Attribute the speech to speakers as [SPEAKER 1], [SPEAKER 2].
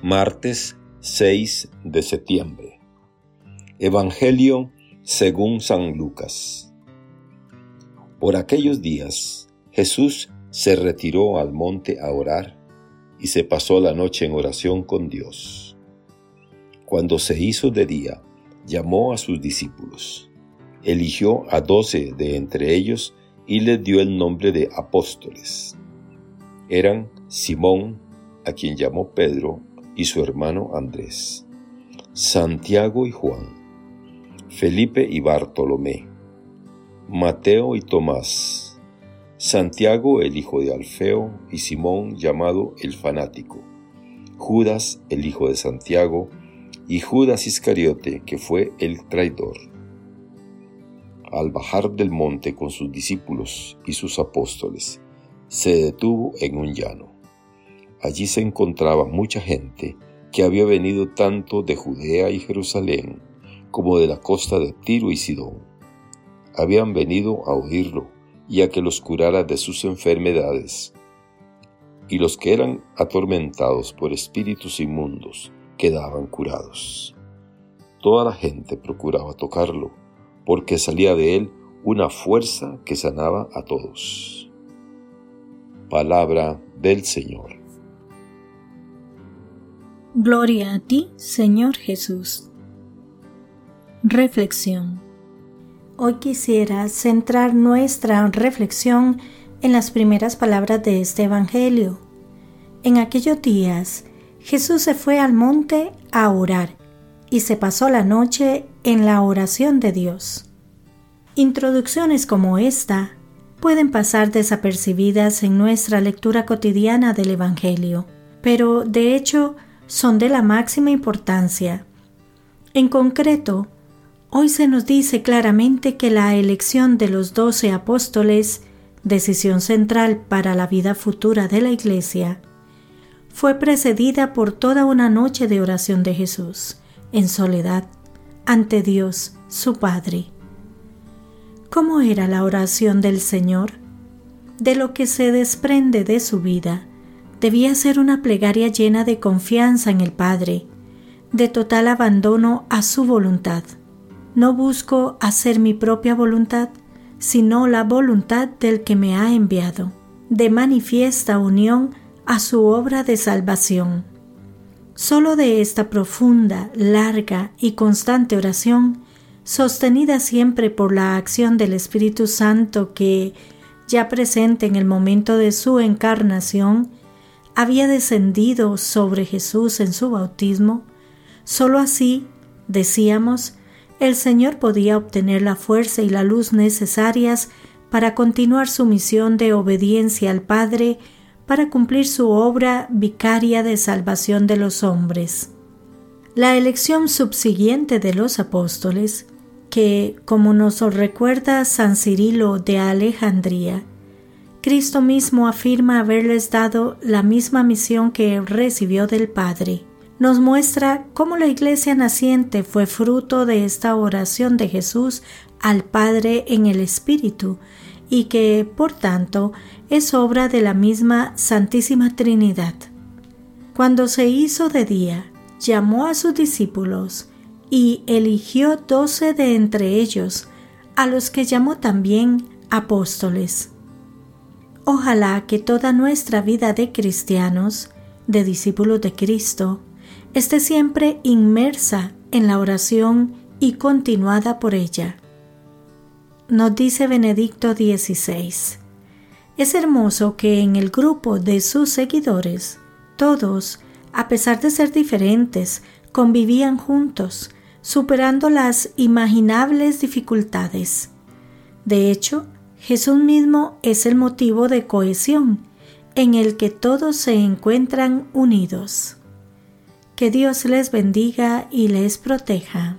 [SPEAKER 1] Martes 6 de septiembre. Evangelio según San Lucas. Por aquellos días Jesús se retiró al monte a orar y se pasó la noche en oración con Dios. Cuando se hizo de día, llamó a sus discípulos, eligió a doce de entre ellos y les dio el nombre de apóstoles. Eran Simón, a quien llamó Pedro, y su hermano Andrés, Santiago y Juan, Felipe y Bartolomé, Mateo y Tomás, Santiago el hijo de Alfeo y Simón llamado el fanático, Judas el hijo de Santiago y Judas Iscariote que fue el traidor. Al bajar del monte con sus discípulos y sus apóstoles, se detuvo en un llano Allí se encontraba mucha gente que había venido tanto de Judea y Jerusalén como de la costa de Tiro y Sidón. Habían venido a oírlo y a que los curara de sus enfermedades. Y los que eran atormentados por espíritus inmundos quedaban curados. Toda la gente procuraba tocarlo, porque salía de él una fuerza que sanaba a todos. Palabra del Señor.
[SPEAKER 2] Gloria a ti, Señor Jesús. Reflexión. Hoy quisiera centrar nuestra reflexión en las primeras palabras de este Evangelio. En aquellos días, Jesús se fue al monte a orar y se pasó la noche en la oración de Dios. Introducciones como esta pueden pasar desapercibidas en nuestra lectura cotidiana del Evangelio, pero de hecho son de la máxima importancia. En concreto, hoy se nos dice claramente que la elección de los doce apóstoles, decisión central para la vida futura de la Iglesia, fue precedida por toda una noche de oración de Jesús, en soledad, ante Dios, su Padre. ¿Cómo era la oración del Señor? De lo que se desprende de su vida, debía ser una plegaria llena de confianza en el Padre, de total abandono a su voluntad. No busco hacer mi propia voluntad, sino la voluntad del que me ha enviado, de manifiesta unión a su obra de salvación. Solo de esta profunda, larga y constante oración, sostenida siempre por la acción del Espíritu Santo que, ya presente en el momento de su encarnación, había descendido sobre Jesús en su bautismo, sólo así, decíamos, el Señor podía obtener la fuerza y la luz necesarias para continuar su misión de obediencia al Padre para cumplir su obra vicaria de salvación de los hombres. La elección subsiguiente de los apóstoles, que, como nos recuerda San Cirilo de Alejandría, Cristo mismo afirma haberles dado la misma misión que recibió del Padre. Nos muestra cómo la iglesia naciente fue fruto de esta oración de Jesús al Padre en el Espíritu y que, por tanto, es obra de la misma Santísima Trinidad. Cuando se hizo de día, llamó a sus discípulos y eligió doce de entre ellos, a los que llamó también apóstoles. Ojalá que toda nuestra vida de cristianos, de discípulos de Cristo, esté siempre inmersa en la oración y continuada por ella. Nos dice Benedicto XVI. Es hermoso que en el grupo de sus seguidores, todos, a pesar de ser diferentes, convivían juntos, superando las imaginables dificultades. De hecho, Jesús mismo es el motivo de cohesión en el que todos se encuentran unidos. Que Dios les bendiga y les proteja.